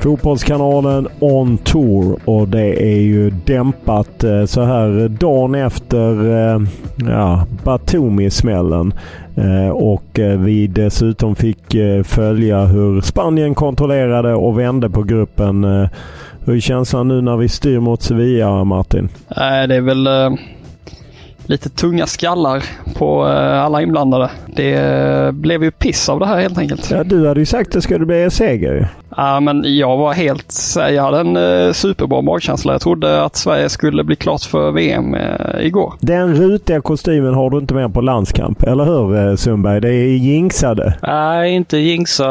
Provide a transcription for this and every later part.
Fotbollskanalen On Tour och det är ju dämpat eh, så här dagen efter eh, ja, Batumi-smällen. Eh, och vi dessutom fick följa hur Spanien kontrollerade och vände på gruppen. Hur är känslan nu när vi styr mot Sevilla, Martin? Det är väl lite tunga skallar på alla inblandade. Det blev ju piss av det här helt enkelt. Ja, du hade ju sagt att det skulle bli seger. Ja, men jag var helt... Jag hade en eh, superbra magkänsla. Jag trodde att Sverige skulle bli klart för VM eh, igår. Den rutiga kostymen har du inte med på landskamp, eller hur eh, Sundberg? Det är jinxade. Nej, inte jinxa.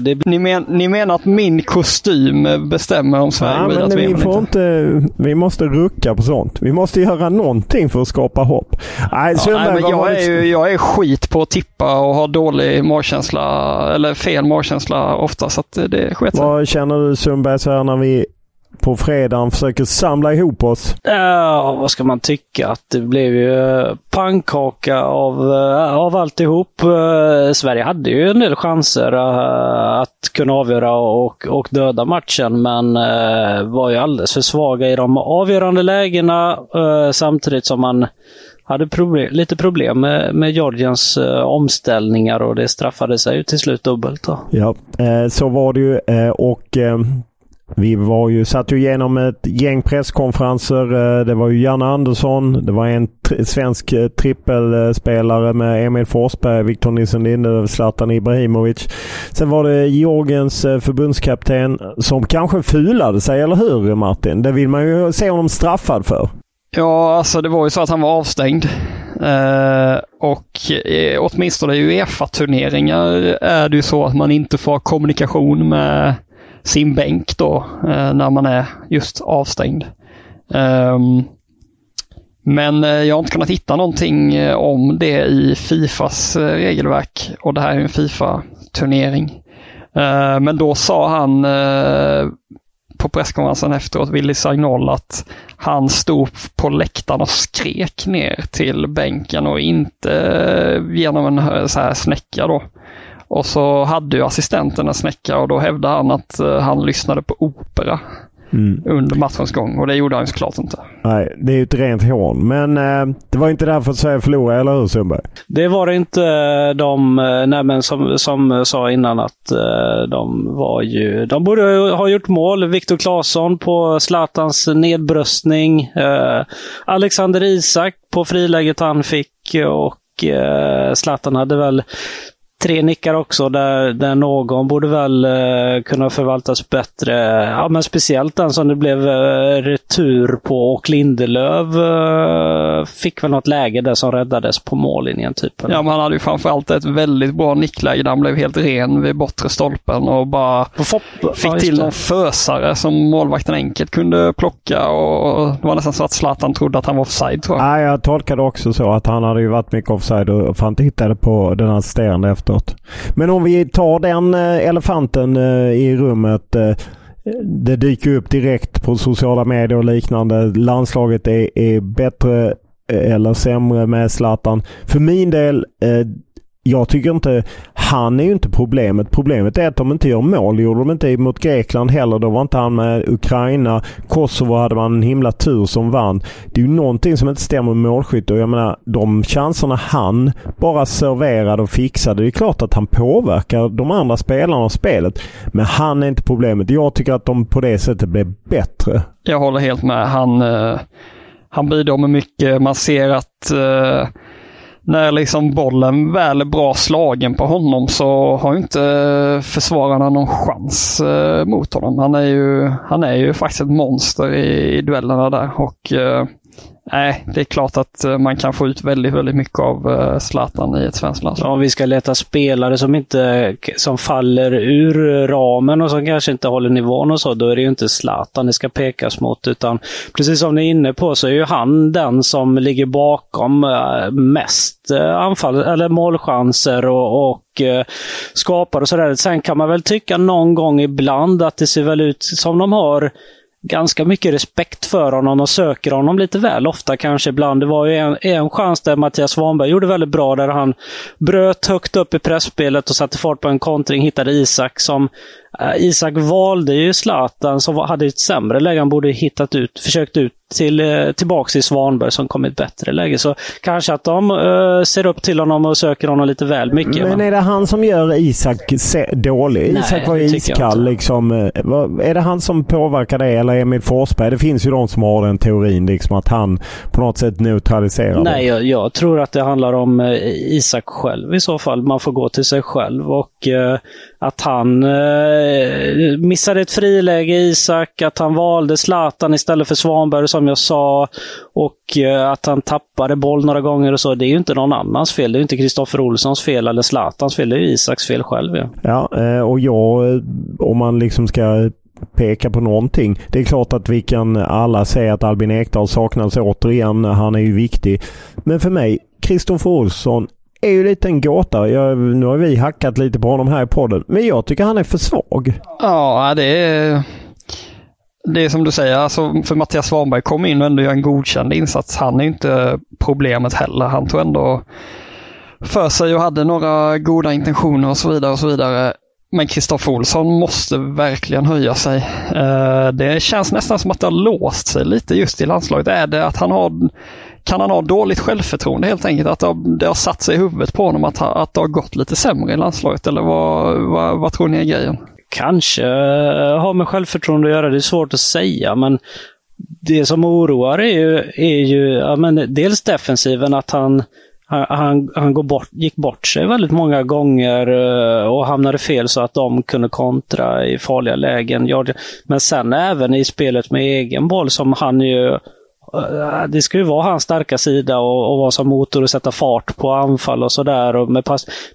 Det, ni, men, ni menar att min kostym bestämmer om Sverige ja, men vi, får inte, vi måste rucka på sånt. Vi måste göra någonting för att skapa hopp. Nej, Sundberg, ja, nej, men jag, är ju, jag är skit på att tippa och har dålig magkänsla, eller fel magkänsla ofta. Så att det sket sig. Vad känner du Sundberg så här när vi på fredagen försöker samla ihop oss? Ja, vad ska man tycka? Att det blev ju pannkaka av, eh, av alltihop. Eh, Sverige hade ju en del chanser eh, att kunna avgöra och, och döda matchen, men var ju alldeles för svaga i de avgörande lägena samtidigt som man hade problem, lite problem med, med Georgiens eh, omställningar och det straffade sig ju till slut dubbelt. Då. Ja, eh, så var det ju eh, och eh, vi var ju, satt ju igenom ett gäng presskonferenser. Eh, det var ju Janne Andersson, det var en tri svensk eh, trippelspelare med Emil Forsberg, Victor Nilsson Linde, Zlatan Ibrahimovic. Sen var det Georgiens eh, förbundskapten som kanske fulade sig, eller hur Martin? Det vill man ju se honom straffad för. Ja, alltså det var ju så att han var avstängd. Eh, och eh, åtminstone i Uefa-turneringar är det ju så att man inte får kommunikation med sin bänk då eh, när man är just avstängd. Um, men eh, jag har inte kunnat hitta någonting eh, om det i Fifas eh, regelverk och det här är en Fifa-turnering. Men då sa han på presskonferensen efteråt, Willy Sagnol, att han stod på läktaren och skrek ner till bänken och inte eh, genom en eh, så här snäcka då. Och så hade ju assistenten en snäcka och då hävdade han att eh, han lyssnade på opera mm. under matchens gång och det gjorde han såklart inte. Nej, det är ju ett rent hån. Men eh, det var inte därför att Sverige förlorade, eller hur Sundberg? Det var det inte. De, eh, nej, men som, som sa innan att eh, de var ju... De borde ha gjort mål. Viktor Claesson på Zlatans nedbröstning. Eh, Alexander Isak på friläget han fick och eh, Zlatan hade väl tre nickar också där, där någon borde väl uh, kunna förvaltas bättre. Ja, men speciellt den som det blev uh, retur på och Lindelöf uh, fick väl något läge där som räddades på mållinjen. Typ. Ja, men han hade ju framförallt ett väldigt bra nickläge där han blev helt ren vid bortre stolpen och bara fick till någon fösare som målvakten enkelt kunde plocka och det var nästan så att Zlatan trodde att han var offside tror jag. Ja, jag tolkade också så att han hade ju varit mycket offside och fan tittade på den assisterande såklart. Men om vi tar den eh, elefanten eh, i rummet. Eh, det dyker upp direkt på sociala medier och liknande. Landslaget är, är bättre eller sämre med Zlatan. För min del jag tycker inte... Han är ju inte problemet. Problemet är att de inte gör mål. Det gjorde de inte mot Grekland heller. Då var inte han med Ukraina. Kosovo hade man en himla tur som vann. Det är ju någonting som inte stämmer med målskytte. Och jag menar, de chanserna han bara serverade och fixade. Det är klart att han påverkar de andra spelarna och spelet. Men han är inte problemet. Jag tycker att de på det sättet blev bättre. Jag håller helt med. Han, uh, han bidrar med mycket. Man ser att uh eh, när liksom bollen väl är bra slagen på honom så har inte eh, försvararna någon chans eh, mot honom. Han är ju, han är ju faktiskt ett monster i, i duellerna där och eh, Nej, det är klart att eh, man kan få ut väldigt, väldigt mycket av eh, Zlatan i ett svenskt landslag. Om vi ska leta spelare som inte som faller ur ramen och som kanske inte håller nivån och så, då är det ju inte Zlatan det ska pekas mot. Utan precis som ni är inne på så är ju han den som ligger bakom eh, mest anfall, eller målchanser och, och skapar och sådär. Sen kan man väl tycka någon gång ibland att det ser väl ut som de har ganska mycket respekt för honom och söker honom lite väl ofta kanske ibland. Det var ju en, en chans där Mattias Svanberg gjorde väldigt bra där han bröt högt upp i pressspelet och satte fart på en kontring, hittade Isak som Isak valde ju Zlatan som hade ett sämre läge. Han borde hittat ut, försökt ut till, uh, tillbaks till Svanberg som kom i ett bättre läge. Så kanske att de uh, ser upp till honom och söker honom lite väl mycket. Men är det han som gör Isak dålig? Nej, Isak var ju iskall. Liksom. Är det han som påverkar det eller Emil Forsberg? Det finns ju de som har den teorin liksom att han på något sätt neutraliserar Nej, jag, jag, tror att det handlar om Isak själv i så fall. Man får gå till sig själv och att han eh, Eh, missade ett friläge, Isak, att han valde Zlatan istället för Svanberg som jag sa. Och eh, att han tappade boll några gånger och så. Det är ju inte någon annans fel. Det är inte Kristoffer Olssons fel eller Zlatans fel. Det är ju Isaks fel själv. Ja, ja eh, och jag, om man liksom ska peka på någonting. Det är klart att vi kan alla säga att Albin Ekdal saknas återigen. Han är ju viktig. Men för mig, Kristoffer Olsson är ju lite en gåta. Jag, nu har vi hackat lite på honom här i podden, men jag tycker han är för svag. Ja, det är, det är som du säger, alltså för Mattias Svanberg kom in och ändå gör en godkänd insats. Han är inte problemet heller. Han tog ändå för sig och hade några goda intentioner och så vidare och så vidare. Men Kristoffer Olsson måste verkligen höja sig. Eh, det känns nästan som att det har låst sig lite just i landslaget. Är det att han har kan han ha dåligt självförtroende helt enkelt? Att det har, det har satt sig i huvudet på honom att, att det har gått lite sämre i landslaget? Eller vad, vad, vad tror ni är grejen? Kanske eh, har med självförtroende att göra. Det är svårt att säga, men det som oroar är ju, är ju ja, men dels defensiven, att han, han, han går bort, gick bort sig väldigt många gånger eh, och hamnade fel så att de kunde kontra i farliga lägen. Men sen även i spelet med egen boll som han ju det ska ju vara hans starka sida och, och vara som motor och sätta fart på anfall och sådär.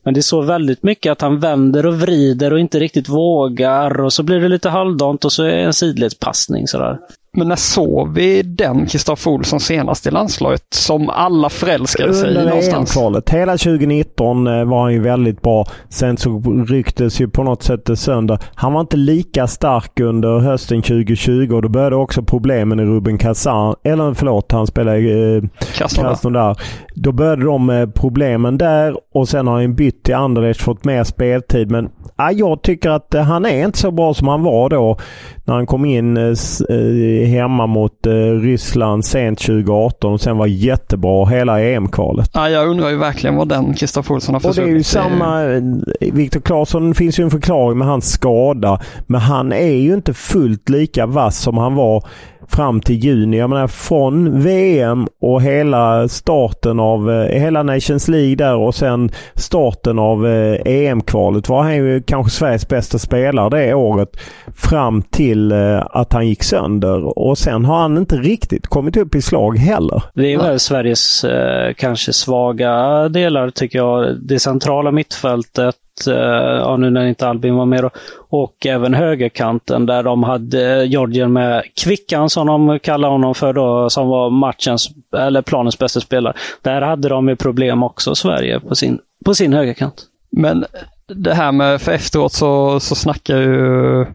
Men det är så väldigt mycket att han vänder och vrider och inte riktigt vågar och så blir det lite halvdant och så är det en sidledspassning sådär. Men när såg vi den Kristoffer Olsson senast i landslaget som alla förälskade sig i någonstans? Kvalet. Hela 2019 eh, var han ju väldigt bra. Sen så rycktes ju på något sätt sönder. Han var inte lika stark under hösten 2020 och då började också problemen i Ruben Kazan. Eller förlåt, han spelade eh, Krasnodar. Då började de problemen där och sen har han bytt till Anderlecht, fått mer speltid. Men ja, jag tycker att eh, han är inte så bra som han var då när han kom in eh, eh hemma mot eh, Ryssland sent 2018 och sen var jättebra hela EM-kvalet. Ja, jag undrar ju verkligen vad den Kristoffer Olsson har försvunnit. Och det är ju samma... Viktor Claesson finns ju en förklaring med hans skada. Men han är ju inte fullt lika vass som han var fram till juni. Jag menar från VM och hela starten av eh, hela Nations League där och sen starten av eh, EM-kvalet var han ju kanske Sveriges bästa spelare det året. Fram till eh, att han gick sönder. Och sen har han inte riktigt kommit upp i slag heller. Det är väl Sveriges eh, kanske svaga delar tycker jag. Det centrala mittfältet Eh, ja, nu när inte Albin var med då, och även högerkanten där de hade eh, Georgien med Kvickan som de kallar honom för då, som var matchens, eller planens bästa spelare. Där hade de ju problem också, Sverige, på sin, på sin högerkant. Men det här med, för efteråt så, så snackar ju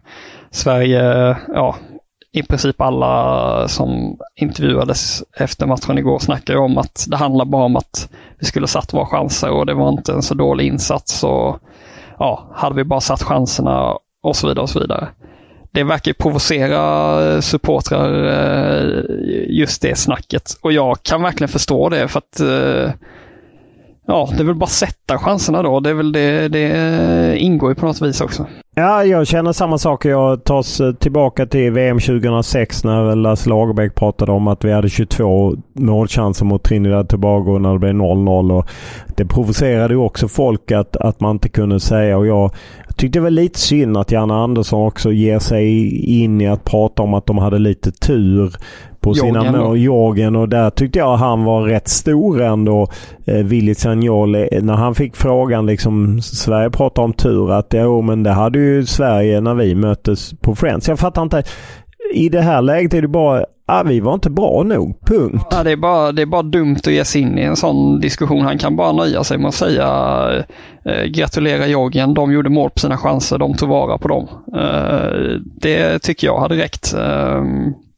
Sverige, ja, i princip alla som intervjuades efter matchen igår snackar om att det handlar bara om att vi skulle satt våra chanser och det var inte en så dålig insats. Och, ja, hade vi bara satt chanserna och så vidare och så vidare. Det verkar provocera eh, supportrar eh, just det snacket. Och jag kan verkligen förstå det för att eh, Ja, det är väl bara sätta chanserna då. Det, är väl det, det ingår ju på något vis också. Ja, jag känner samma sak. Jag tas tillbaka till VM 2006 när Lasse Lagerbäck pratade om att vi hade 22 målchanser mot Trinidad Tobago när det blev 0-0. det provocerade ju också folk att, att man inte kunde säga. Och jag tyckte det var lite synd att Janne Andersson också ger sig in i att prata om att de hade lite tur på sina mål. Jorgen och där tyckte jag han var rätt stor ändå. Eh, Willy Sagnol. När han fick frågan liksom Sverige pratar om tur att jo men det hade ju Sverige när vi möttes på Friends. Jag fattar inte. I det här läget är det bara ah, vi var inte bra nog. Punkt. Ja, det, är bara, det är bara dumt att ge sig in i en sån diskussion. Han kan bara nöja sig med att säga eh, gratulera Georgien. De gjorde mål på sina chanser. De tog vara på dem. Eh, det tycker jag hade räckt. Eh,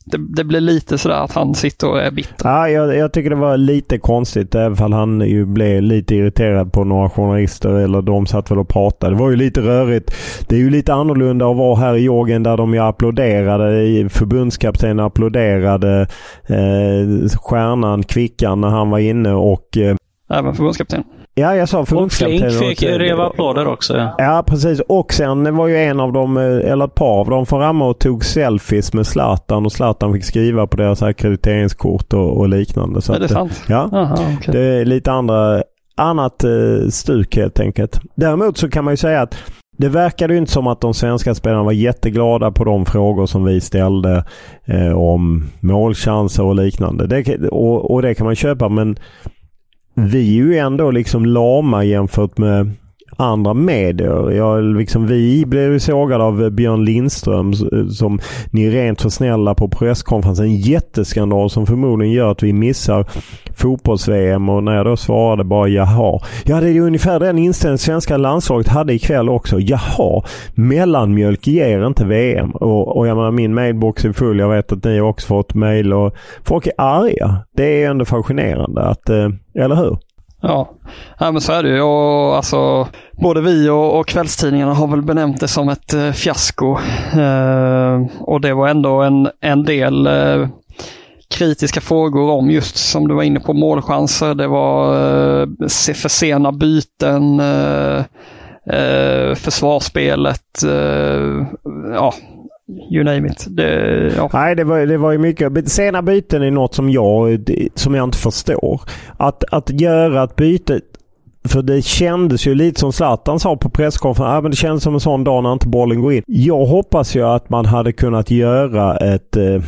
det, det, blir lite sådär att han sitter och är bitter. Ja, jag, jag tycker det var lite konstigt även om han ju blev lite irriterad på några journalister eller de satt väl och pratade. Det var ju lite rörigt. Det är ju lite annorlunda att vara här i Jorgen där de ju applåderade. Förbundskaptenen applåderade eh, stjärnan Kvickan när han var inne och eh, Även förbundskapten. Ja, jag sa Och Flink fick rev applåder också. Ja. ja, precis. Och sen var ju en av dem, eh, eller ett par av dem från Ramma och tog selfies med Zlatan och Zlatan fick skriva på deras akkrediteringskort och, och liknande. Så är det att, sant? Ja. Aha, okay. Det är lite andra, annat eh, stuk helt enkelt. Däremot så kan man ju säga att det verkade ju inte som att de svenska spelarna var jätteglada på de frågor som vi ställde eh, om målchanser och liknande. Det, och, och det kan man köpa men vi är ju ändå liksom lama jämfört med andra medier. Jag, liksom, vi blev sågade av eh, Björn Lindström eh, som ni är rent för snälla på presskonferensen. En jätteskandal som förmodligen gör att vi missar fotbolls-VM och när jag då svarade bara jaha. Ja, det är ungefär den inställning svenska landslaget hade ikväll också. Jaha, mellanmjölk ger inte VM. Och, och jag menar min mailbox är full. Jag vet att ni också fått mail och folk är arga. Det är ändå fascinerande att, eh, eller hur? Ja. ja, men så är det ju. Och, alltså, både vi och, och kvällstidningarna har väl benämnt det som ett eh, fiasko. Eh, och det var ändå en, en del eh, kritiska frågor om just som du var inne på målchanser. Det var eh, för sena byten, eh, eh, försvarsspelet. Eh, ja, you name it. Det, ja. Nej, det var, det var ju mycket. Sena byten är något som jag, som jag inte förstår. Att, att göra ett byte för det kändes ju lite som Zlatan sa på presskonferensen. Ah, ja, det kändes som en sån dag när inte bollen går in. Jag hoppas ju att man hade kunnat göra ett eh,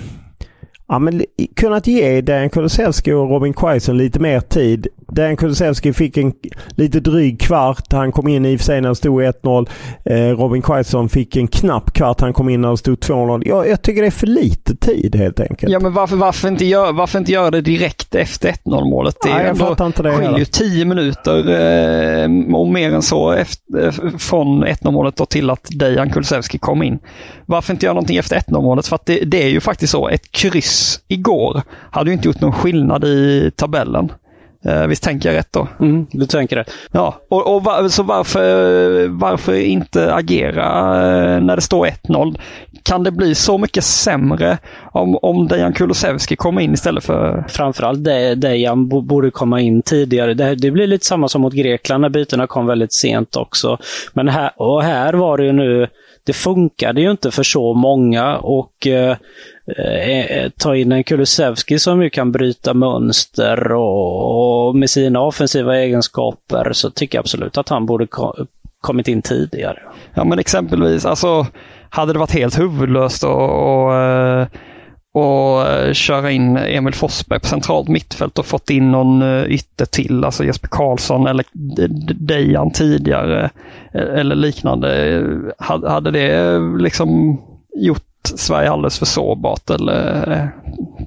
ja, men kunnat ge Dejan Kulusevski och Robin Quaison lite mer tid. Dejan Kulusevski fick en lite dryg kvart. Han kom in i och för sig när det stod 1-0. Eh, Robin Quaison fick en knapp kvart. Han kom in när det stod 2-0. Ja, jag tycker det är för lite tid helt enkelt. Ja, men varför, varför, inte, gör, varför inte göra det direkt efter 1-0 målet? Det är jag fattar inte det skiljer ju 10 minuter eh, och mer än så efter, från 1-0 målet till att Dejan Kulusevski kom in. Varför inte göra någonting efter 1-0 målet? För att det, det är ju faktiskt så. Ett kryss igår hade ju inte gjort någon skillnad i tabellen. Eh, visst tänker jag rätt då? Mm, du tänker rätt. Ja, och, och var, så varför, varför inte agera eh, när det står 1-0? Kan det bli så mycket sämre om, om Dejan Kulusevski kommer in istället för... Framförallt Dejan borde komma in tidigare. Det, det blir lite samma som mot Grekland när bytena kom väldigt sent också. Men här, och här var det ju nu det funkade ju inte för så många och eh, Eh, eh, ta in en Kulusevski som ju kan bryta mönster och, och, med sina offensiva egenskaper så tycker jag absolut att han borde kommit in tidigare. Ja men exempelvis, alltså hade det varit helt huvudlöst och, och eh, och köra in Emil Forsberg på centralt mittfält och fått in någon eh, ytter till, alltså Jesper Karlsson eller Dejan tidigare eh, eller liknande. Hade det liksom gjort Sverige alldeles för sårbart eller eh,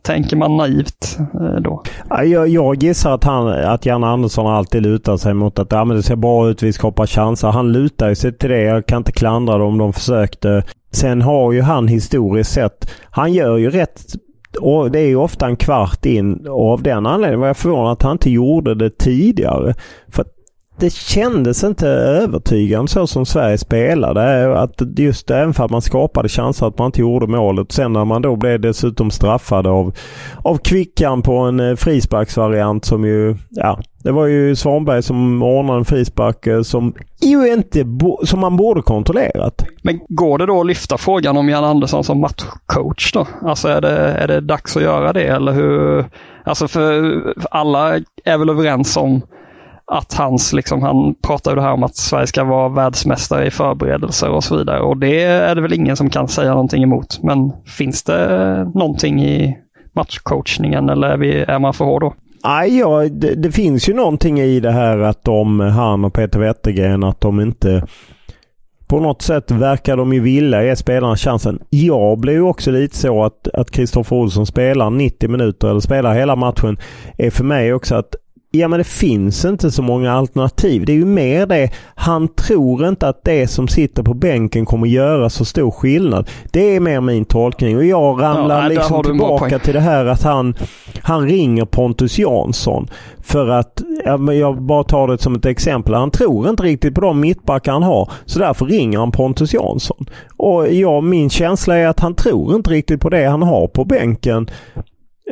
tänker man naivt eh, då? Jag, jag gissar att, han, att Jan Andersson alltid lutar sig mot att ja, men det ser bra ut, vi skapar chanser. Han lutar sig till det. Jag kan inte klandra dem om de försökte Sen har ju han historiskt sett, han gör ju rätt och det är ju ofta en kvart in och av den anledningen var jag förvånad att han inte gjorde det tidigare. För det kändes inte övertygande så som Sverige spelade. Att just även för att man skapade chanser att man inte gjorde målet. Sen när man då blev dessutom straffad av, av Kvickan på en eh, frisparksvariant som ju, ja, det var ju Svanberg som ordnade en frispark eh, som ju inte som man borde kontrollerat. Men går det då att lyfta frågan om Jan Andersson som matchcoach då? Alltså är det, är det dags att göra det eller hur? Alltså för alla är väl överens om att hans, liksom, han pratar ju det här om att Sverige ska vara världsmästare i förberedelser och så vidare. Och det är det väl ingen som kan säga någonting emot. Men finns det någonting i matchcoachningen eller är, vi, är man för hård då? Aj, ja, det, det, finns ju någonting i det här att de, han och Peter Wettergren, att de inte på något sätt verkar de ju vilja ge spelarna chansen. Jag blir ju också lite så att Kristoffer Olsson spelar 90 minuter eller spelar hela matchen är för mig också att Ja men det finns inte så många alternativ. Det är ju mer det. Han tror inte att det som sitter på bänken kommer göra så stor skillnad. Det är mer min tolkning och jag ramlar ja, liksom tillbaka till det här att han, han ringer Pontus Jansson. För att, ja, jag bara tar det som ett exempel. Han tror inte riktigt på de mittbackar han har. Så därför ringer han Pontus Jansson. Och ja, min känsla är att han tror inte riktigt på det han har på bänken.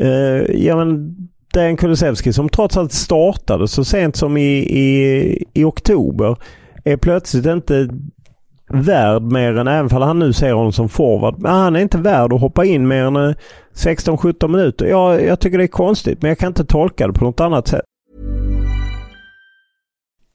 Uh, ja men Dejan Kulusevski som trots allt startade så sent som i, i, i oktober är plötsligt inte värd mer än, även om han nu ser honom som forward, men han är inte värd att hoppa in mer än eh, 16-17 minuter. Ja, jag tycker det är konstigt men jag kan inte tolka det på något annat sätt.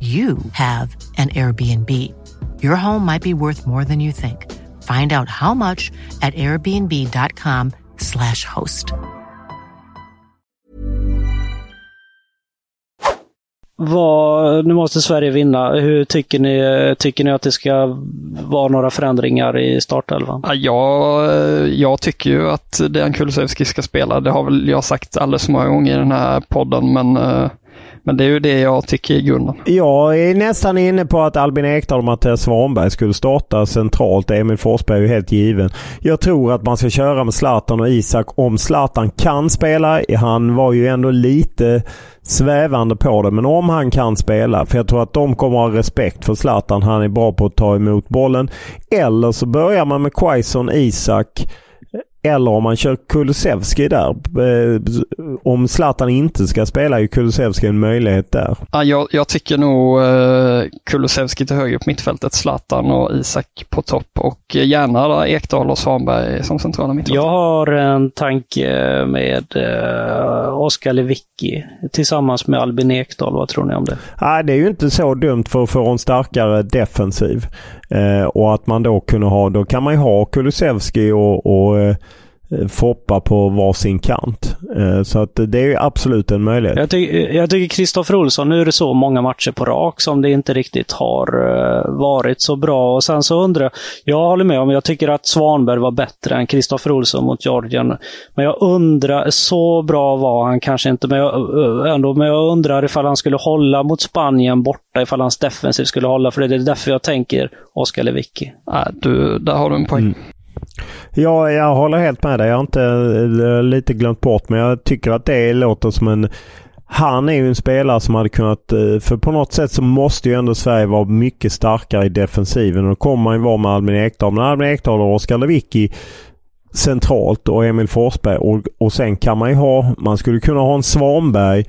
you have an Airbnb. Your home might be worth more than you think. Find out how much at airbnb.com slash host. vad, nu måste Sverige vinna. Hur tycker ni, tycker ni att det ska vara några förändringar i startelvan? Ja, jag, jag tycker ju att Dejan Kulusevski ska spela. Det har väl jag sagt alldeles för många gånger i den här podden, men eh, men det är ju det jag tycker i grunden. Jag är nästan inne på att Albin Ekdal och Mattias Svanberg skulle starta centralt. Emil Forsberg är ju helt given. Jag tror att man ska köra med Zlatan och Isak om Zlatan kan spela. Han var ju ändå lite svävande på det. Men om han kan spela, för jag tror att de kommer ha respekt för Zlatan. Han är bra på att ta emot bollen. Eller så börjar man med Quaison, Isak eller om man kör Kulusevski där. Eh, om Zlatan inte ska spela är Kulusevski en möjlighet där. Ja, jag, jag tycker nog uh, Kulusevski till höger på mittfältet, Zlatan och Isak på topp och gärna Ekdal och Svanberg som centrala mittfältare. Jag har en tanke med uh, Oskar Lewicki tillsammans med Albin Ekdal. Vad tror ni om det? Nej, det är ju inte så dumt för att få en starkare defensiv. Och att man då kunde ha, då kan man ju ha Kulusevski och, och Eh, Foppa på varsin kant. Eh, så att det är absolut en möjlighet. Jag, ty jag tycker Kristoffer Olsson, nu är det så många matcher på rak som det inte riktigt har eh, varit så bra. Och sen så undrar jag, jag håller med om, jag tycker att Svanberg var bättre än Kristoffer Olsson mot Georgien. Men jag undrar, så bra var han kanske inte, men jag, ändå, men jag undrar ifall han skulle hålla mot Spanien borta, ifall hans defensiv skulle hålla. För det är därför jag tänker Oskar Lewicki. Äh, du, där har du en poäng. Mm. Ja, jag håller helt med dig. Jag har inte eh, lite glömt bort men jag tycker att det låter som en han är ju en spelare som hade kunnat... Eh, för på något sätt så måste ju ändå Sverige vara mycket starkare i defensiven. Och då kommer man ju vara med Albin Ekdal. Men Albin Ekdal och Oskar Lewicki centralt och Emil Forsberg. Och, och sen kan man ju ha... Man skulle kunna ha en Svanberg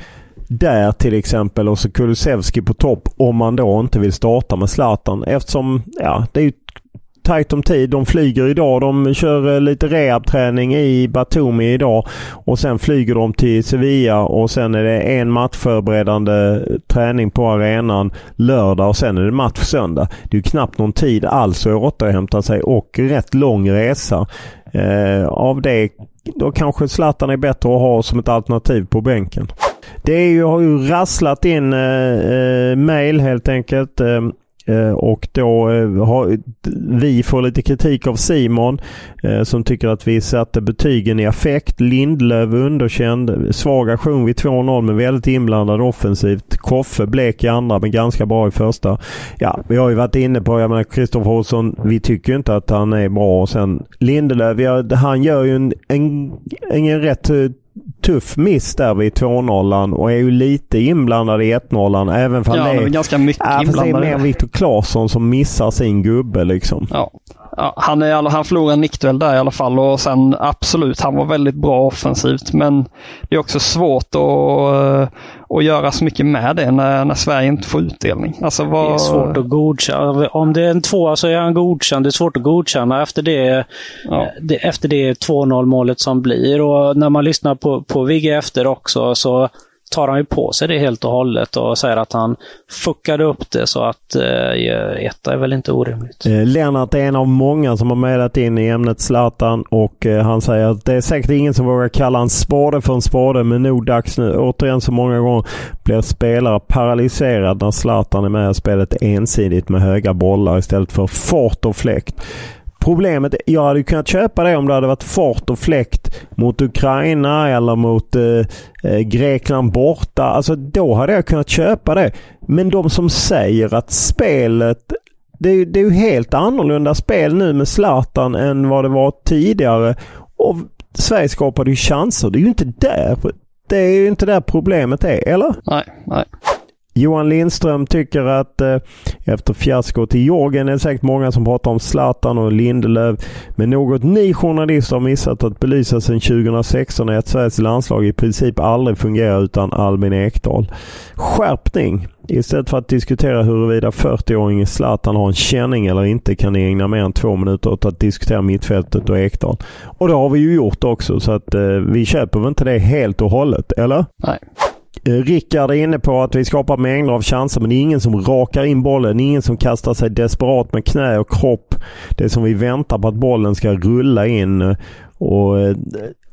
där till exempel och så Kulusevski på topp om man då inte vill starta med Zlatan. Eftersom ja, det är ju tajt om tid. De flyger idag. De kör eh, lite rehabträning i Batumi idag. Och sen flyger de till Sevilla och sen är det en matchförberedande eh, träning på arenan lördag och sen är det match söndag. Det är ju knappt någon tid alls att återhämta sig och rätt lång resa. Eh, av det då kanske Zlatan är bättre att ha som ett alternativ på bänken. Det är ju, har ju rasslat in eh, eh mail helt enkelt. Eh, Eh, och då eh, har vi får lite kritik av Simon eh, som tycker att vi satte betygen i affekt. Lindlöv underkänd. Svag aktion vid 2-0 men väldigt inblandad offensivt. Koffe blek i andra men ganska bra i första. Ja, vi har ju varit inne på, jag menar Kristoffer Olsson, vi tycker inte att han är bra. Och sen Lindelöf, ja, han gör ju en, en, en rätt tuff miss där vid 2-0 och är ju lite inblandad i 1-0 även för ja, det är, ganska mycket ja, inblandad. det är mer Viktor Claesson som missar sin gubbe liksom. Ja. Ja han, är, han förlorar en nickduell där i alla fall och sen absolut, han var väldigt bra offensivt men det är också svårt att, att göra så mycket med det när, när Sverige inte får utdelning. Alltså vad... Det är svårt att godkänna. Om det är en tvåa så är han godkänd. Det är svårt att godkänna efter det, ja. det, efter det 2-0 målet som blir. Och när man lyssnar på, på Vigge efter också så tar han ju på sig det helt och hållet och säger att han fuckade upp det så att eh, etta är väl inte orimligt. Eh, Lennart är en av många som har meddelat in i ämnet Zlatan och eh, han säger att det är säkert ingen som vågar kalla en spade för en spade men nog dags nu. Återigen så många gånger blir spelare paralyserad när Zlatan är med i spelet ensidigt med höga bollar istället för fart och fläkt. Problemet, jag hade kunnat köpa det om det hade varit fart och fläkt mot Ukraina eller mot eh, eh, Grekland borta. Alltså då hade jag kunnat köpa det. Men de som säger att spelet det är, det är ju helt annorlunda spel nu med Zlatan än vad det var tidigare. Och Sverige skapade ju chanser. Det är ju inte där. Det är ju inte där problemet är, eller? Nej, nej. Johan Lindström tycker att eh, efter fiaskot i Jorgen är det säkert många som pratar om Zlatan och Lindelöf. Men något ni journalister har missat att belysa sedan 2016 är att Sveriges landslag i princip aldrig fungerar utan Albin Ekdal. Skärpning! Istället för att diskutera huruvida 40-åringen Zlatan har en känning eller inte kan ni ägna mer än två minuter åt att diskutera mittfältet och Ekdal. Och det har vi ju gjort också så att eh, vi köper väl inte det helt och hållet, eller? Nej. Eh, Rickard är inne på att vi skapar mängder av chanser men det är ingen som rakar in bollen. Ingen som kastar sig desperat med knä och kropp. Det är som vi väntar på att bollen ska rulla in. Och eh,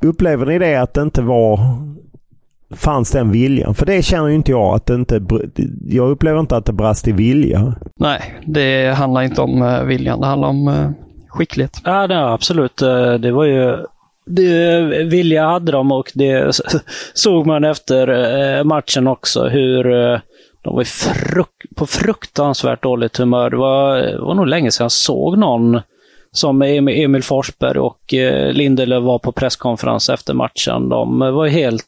Upplever ni det att det inte var fanns den viljan? För det känner ju inte jag att det inte... Jag upplever inte att det brast i vilja. Nej, det handlar inte om eh, viljan. Det handlar om skicklighet. Ja, det, absolut. Det var ju... Det, vilja hade de och det såg man efter eh, matchen också hur eh, de var fruk på fruktansvärt dåligt humör. Det var, var nog länge sedan jag såg någon som Emil Forsberg och eh, Lindelöf var på presskonferens efter matchen. De var helt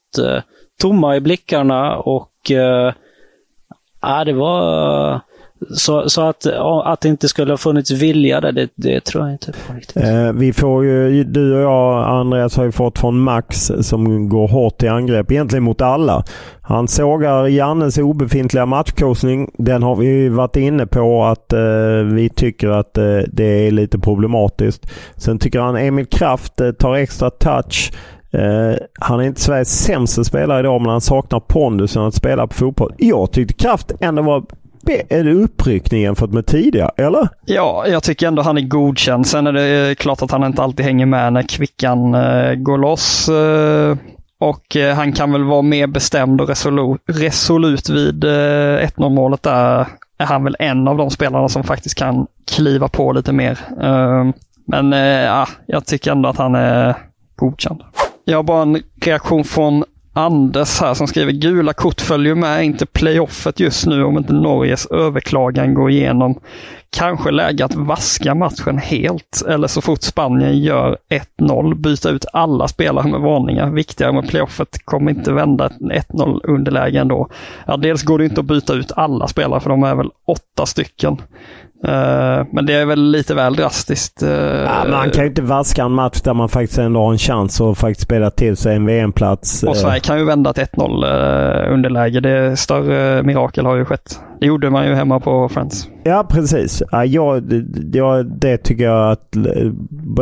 tomma i blickarna och äh, det var så, så att, att det inte skulle ha funnits vilja där, det, det tror jag inte på riktigt. Eh, vi får ju, du och jag Andreas har ju fått från Max som går hårt i angrepp egentligen mot alla. Han sågar Jannes obefintliga matchcoachning. Den har vi varit inne på att eh, vi tycker att eh, det är lite problematiskt. Sen tycker han Emil Kraft eh, tar extra touch. Uh, han är inte Sveriges sämsta spelare idag, men han saknar pondusen att spela på fotboll. Jag tyckte Kraft ändå var en uppryckning jämfört med tidigare, eller? Ja, jag tycker ändå han är godkänd. Sen är det eh, klart att han inte alltid hänger med när kvickan eh, går loss. Eh, och eh, han kan väl vara mer bestämd och resolut, resolut vid eh, 1-0 målet där. Är han väl en av de spelarna som faktiskt kan kliva på lite mer. Men ja, jag tycker ändå att han är godkänd. Jag har bara en reaktion från Anders här som skriver gula kort följer med inte playoffet just nu om inte Norges överklagan går igenom. Kanske läge att vaska matchen helt eller så fort Spanien gör 1-0 byta ut alla spelare med varningar. Viktigare med playoffet kommer inte vända ett 1-0 underläge ändå. Ja, dels går det inte att byta ut alla spelare för de är väl åtta stycken. Uh, men det är väl lite väl drastiskt. Uh, ja, man kan ju inte vaska en match där man faktiskt ändå har en chans att faktiskt spela till sig en VM-plats. Och Sverige kan ju vända till 1-0 uh, underläge. Det större mirakel har ju skett. Det gjorde man ju hemma på Friends. Ja, precis. Ja, jag, ja, det tycker jag att...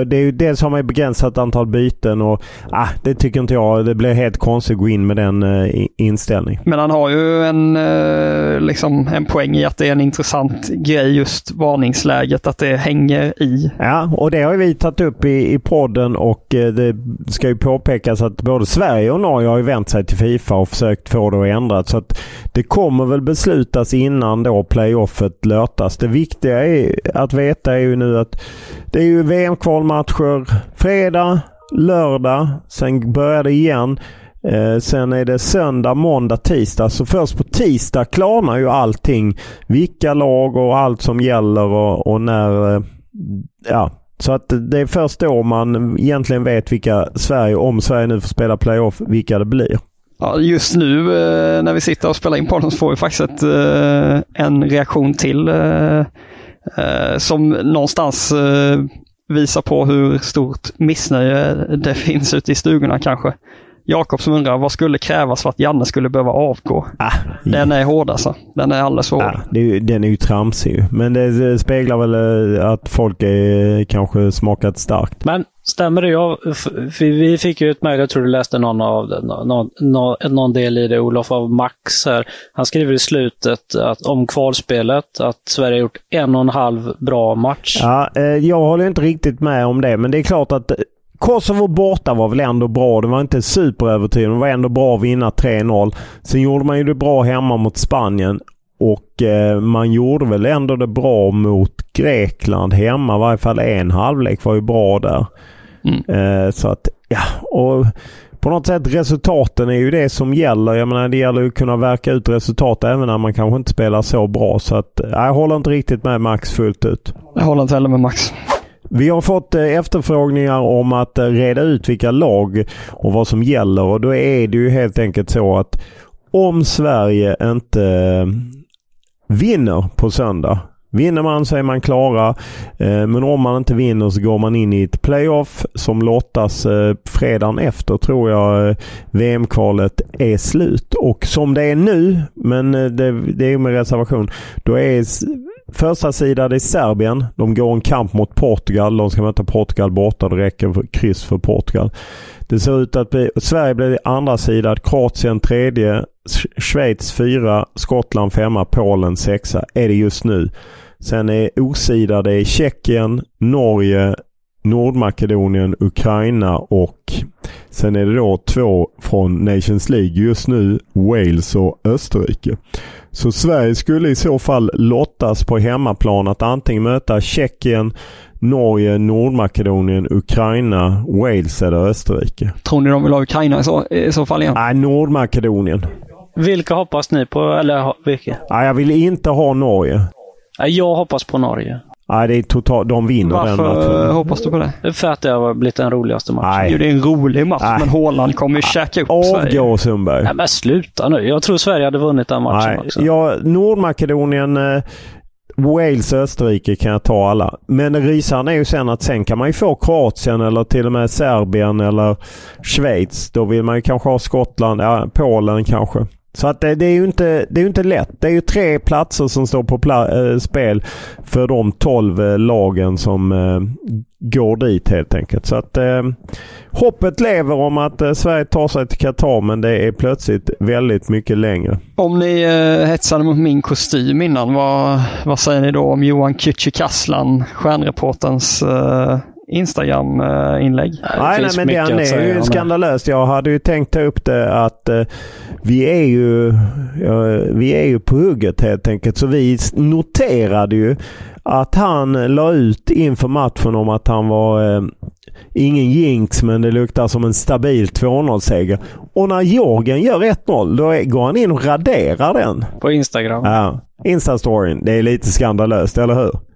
Det är ju dels har man begränsat antal byten och ah, det tycker inte jag. Det blir helt konstigt att gå in med den uh, inställningen. Men han har ju en, uh, liksom en poäng i att det är en intressant grej just varningsläget, att det hänger i. Ja, och det har vi tagit upp i, i podden och uh, det ska ju påpekas att både Sverige och Norge har ju vänt sig till Fifa och försökt få det att ändras. Så att det kommer väl beslutas innan då playoffet lötas. Det viktiga är att veta är ju nu att det är ju VM-kvalmatcher fredag, lördag. Sen börjar det igen. Eh, sen är det söndag, måndag, tisdag. Så först på tisdag klarnar ju allting. Vilka lag och allt som gäller och, och när... Eh, ja, så att det är först då man egentligen vet vilka Sverige, om Sverige nu får spela playoff, vilka det blir. Ja, just nu eh, när vi sitter och spelar in podden så får vi faktiskt ett, eh, en reaktion till eh, som någonstans visar på hur stort missnöje det finns ute i stugorna kanske. Jakob som undrar vad skulle krävas för att Janne skulle behöva avgå? Ah, den är hård alltså. Den är alldeles för hård. Ah, är, den är ju tramsig Men det speglar väl att folk är kanske smakat starkt. Men Stämmer det? Jag, vi fick ju ett mejl, jag tror du läste någon, av, någon, någon, någon del i det, Olof, av Max här. Han skriver i slutet att, om kvalspelet att Sverige har gjort en och en halv bra match. Ja, eh, jag håller inte riktigt med om det, men det är klart att eh, Kosovo borta var väl ändå bra. Det var inte superövertygande. Det var ändå bra att vinna 3-0. Sen gjorde man ju det bra hemma mot Spanien. Och eh, man gjorde väl ändå det bra mot Grekland hemma. I varje fall en halvlek var ju bra där. Mm. Eh, så att, ja. Och på något sätt resultaten är ju det som gäller. Jag menar det gäller ju att kunna verka ut resultat även när man kanske inte spelar så bra. Så att, jag håller inte riktigt med Max fullt ut. Jag håller inte heller med Max. Vi har fått eh, efterfrågningar om att eh, reda ut vilka lag och vad som gäller och då är det ju helt enkelt så att om Sverige inte vinner på söndag Vinner man så är man klara. Eh, men om man inte vinner så går man in i ett playoff som lottas eh, fredagen efter tror jag eh, VM-kvalet är slut. Och som det är nu, men det är med reservation, då är första sidan i Serbien. De går en kamp mot Portugal. De ska möta Portugal borta. Det räcker för kryss för Portugal. Det ser ut att bli, Sverige blir andra sidan, Kroatien tredje, Schweiz fyra, Skottland femma, Polen sexa är det just nu. Sen är osidade är Tjeckien, Norge, Nordmakedonien, Ukraina och Sen är det då två från Nations League just nu, Wales och Österrike. Så Sverige skulle i så fall lottas på hemmaplan att antingen möta Tjeckien, Norge, Nordmakedonien, Ukraina, Wales eller Österrike. Tror ni de vill ha Ukraina i så, i så fall igen? Nej, Nordmakedonien. Vilka hoppas ni på? Eller vilka? Nej, jag vill inte ha Norge. Jag hoppas på Norge. Nej, det är totalt... De vinner den Varför matchen. hoppas du på det? För att det har blivit den roligaste matchen. Nej. Jo, det är en rolig match, Nej. men Haaland kommer ju käka upp Sverige. Avgå Sundberg. Nej men sluta nu. Jag tror Sverige hade vunnit den matchen Nej, också. ja, Nordmakedonien, eh, Wales, Österrike kan jag ta alla. Men rysaren är ju sen att sen kan man ju få Kroatien eller till och med Serbien eller Schweiz. Då vill man ju kanske ha Skottland, ja, Polen kanske. Så att det, det är ju inte, det är inte lätt. Det är ju tre platser som står på pla- eh, spel för de tolv eh, lagen som eh, går dit helt enkelt. Så att eh, hoppet lever om att eh, Sverige tar sig till Qatar men det är plötsligt väldigt mycket längre. Om ni eh, hetsade mot min kostym innan, vad, vad säger ni då om Johan Kücükaslan, stjärnreporterns eh, Instagram-inlägg? Nej, nej, men den är ju skandalöst. Jag hade ju tänkt ta upp det att eh, vi är ju ja, vi är ju på hugget helt enkelt. Så vi noterade ju att han la ut inför matchen om att han var eh, ingen jinx men det luktar som en stabil 2-0-seger. Och när Jorgen gör 1-0 då går han in och raderar den. På Instagram. Ja. Ja. Insta-storyn. Det är lite skandalöst, eller hur?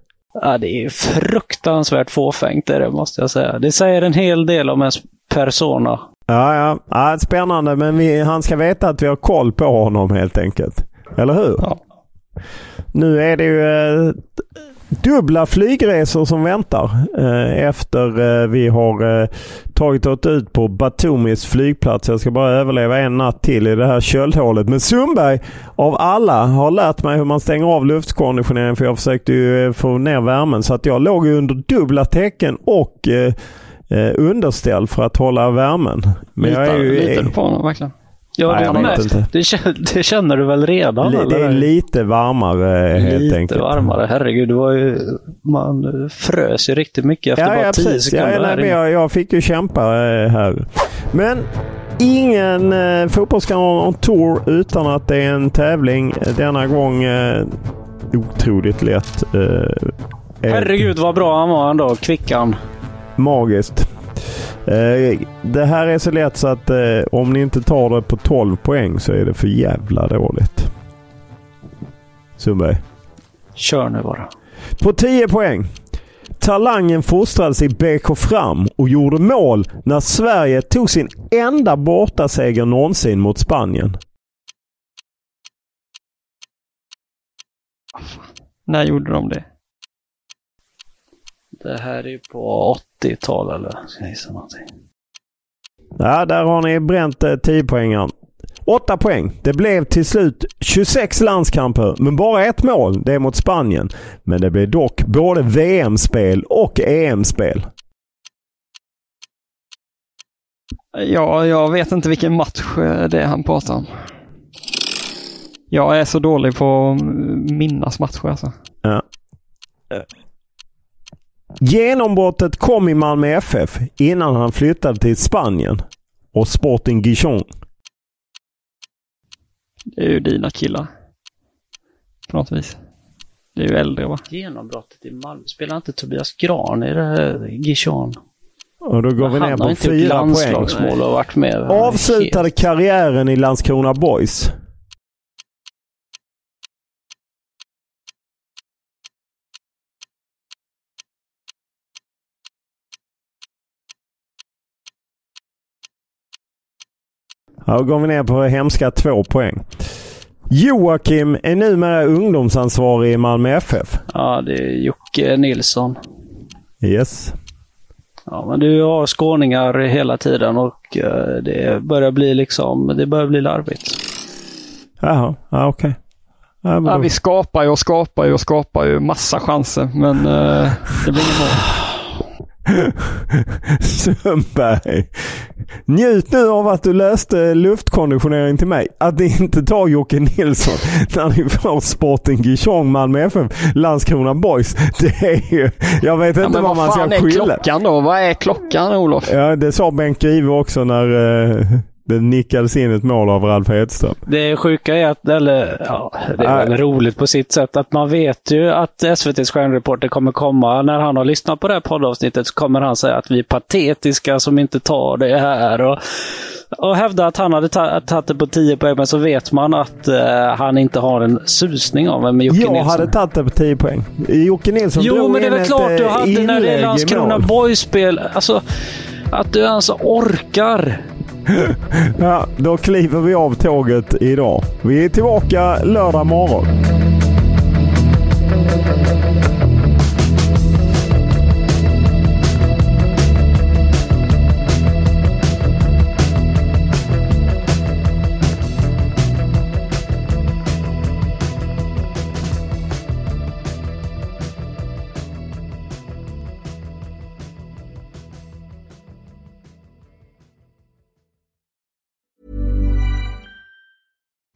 Det är fruktansvärt fåfängt det, måste jag säga. Det säger en hel del om ens persona. Ja, ja. ja spännande, men vi, han ska veta att vi har koll på honom helt enkelt. Eller hur? Ja. Nu är det ju eh, dubbla flygresor som väntar eh, efter eh, vi har eh, tagit oss ut på Batumis flygplats. Jag ska bara överleva en natt till i det här köldhålet. Men Sundberg av alla har lärt mig hur man stänger av luftkonditioneringen för jag försökte ju få ner värmen. Så att jag låg under dubbla täcken och underställ för att hålla värmen. Men jag är litar, ju, litar du på honom verkligen? Ja, Nej, jag vet inte. Det, känner, det känner du väl redan? li, det är lite varmare helt Lite enkelt. varmare. Herregud, det var ju, man frös ju riktigt mycket efter Ja, bara ja 10 precis. Ja, sekunder. nej, men inne. jag, jag fick ju kämpa eh, här. Men ingen eh, fotbollskanal on tour utan att det är en tävling. Denna gång eh, otroligt lätt. Eh, Herregud vad bra han var ändå, Kvickan. Magiskt. Eh, det här är så lätt så att eh, om ni inte tar det på 12 poäng så är det för jävla dåligt. Sundberg. Kör nu bara. På 10 poäng. Talangen fostrades i BK Fram och gjorde mål när Sverige tog sin enda bortaseger någonsin mot Spanien. När gjorde de det? Det här är på 80-tal eller ska jag gissa någonting. Ja, där har ni bränt eh, 10 poängen. 8 poäng. Det blev till slut 26 landskamper, men bara ett mål. Det är mot Spanien. Men det blev dock både VM-spel och EM-spel. Ja, jag vet inte vilken match eh, det är han pratar om. Jag är så dålig på att minnas matcher alltså. Ja. Genombrottet kom i Malmö FF innan han flyttade till Spanien och Sporting Gijon. Det är ju dina killar. På något vis. Det är ju äldre va? Genombrottet i Malmö. Spelar inte Tobias Gran i det här Gijon? Och då går vi ner Han har på inte gjort fyra poäng. landslagsmål och varit med. Avslutade karriären i Landskrona Boys. Ja, då går vi ner på hemska två poäng. Joakim är numera ungdomsansvarig i Malmö FF. Ja, det är Jocke Nilsson. Yes. Ja, men du har skåningar hela tiden och eh, det börjar bli liksom, det börjar bli larvigt. Jaha, ja, okej. Ja, men Ja, då- vi skapar ju och skapar ju och skapar ju massa chanser men eh, det blir inget mål. Sundberg. Njut nu av att du löste luftkonditionering till mig. Att det inte tar Jocke Nilsson när ni får Sporting Gijon, Malmö FF, Landskrona Boys. Det är ju... Jag vet inte ja, vad, man ska skylla. Vad fan är klockan då? Vad är klockan Olof? Ja, det sa Bengt Grive också när uh, det nickades in ett mål av Ralf Hedström. Det sjuka är att, eller ja, det är väl roligt på sitt sätt, att man vet ju att SVTs stjärnreporter kommer komma. När han har lyssnat på det här poddavsnittet så kommer han säga att vi är patetiska som inte tar det här. Och, och hävda att han hade tagit det på 10 poäng, men så vet man att uh, han inte har en susning om vem Jocke Jag Nilsson. hade tagit det på 10 poäng. Jocke Nilsson Jo, men det är väl klart du eh, hade när det är Landskrona. Boys-spel. Alltså, att du alltså orkar. Ja, då kliver vi av tåget idag. Vi är tillbaka lördag morgon.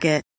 Target.